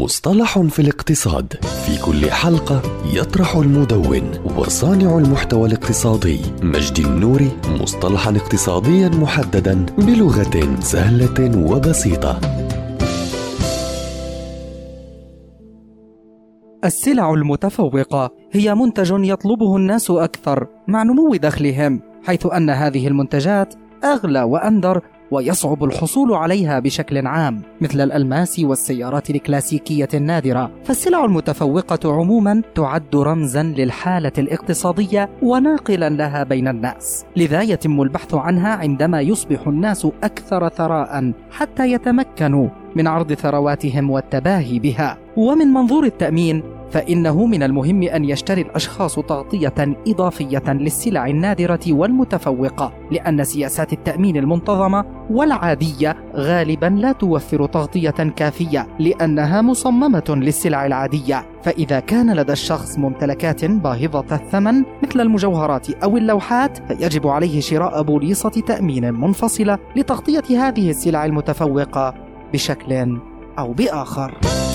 مصطلح في الاقتصاد. في كل حلقة يطرح المدون وصانع المحتوى الاقتصادي مجدي النوري مصطلحا اقتصاديا محددا بلغة سهلة وبسيطة. السلع المتفوقة هي منتج يطلبه الناس أكثر مع نمو دخلهم حيث أن هذه المنتجات أغلى وأندر ويصعب الحصول عليها بشكل عام مثل الألماس والسيارات الكلاسيكية النادرة. فالسلع المتفوقة عموما تعد رمزا للحالة الاقتصادية وناقلا لها بين الناس. لذا يتم البحث عنها عندما يصبح الناس أكثر ثراء حتى يتمكنوا من عرض ثرواتهم والتباهي بها. ومن منظور التأمين فإنه من المهم أن يشتري الأشخاص تغطية إضافية للسلع النادرة والمتفوقة لأن سياسات التأمين المنتظمة والعادية غالبا لا توفر تغطية كافية لأنها مصممة للسلع العادية. فإذا كان لدى الشخص ممتلكات باهظة الثمن مثل المجوهرات أو اللوحات فيجب عليه شراء بوليصة تأمين منفصلة لتغطية هذه السلع المتفوقة بشكل أو بآخر.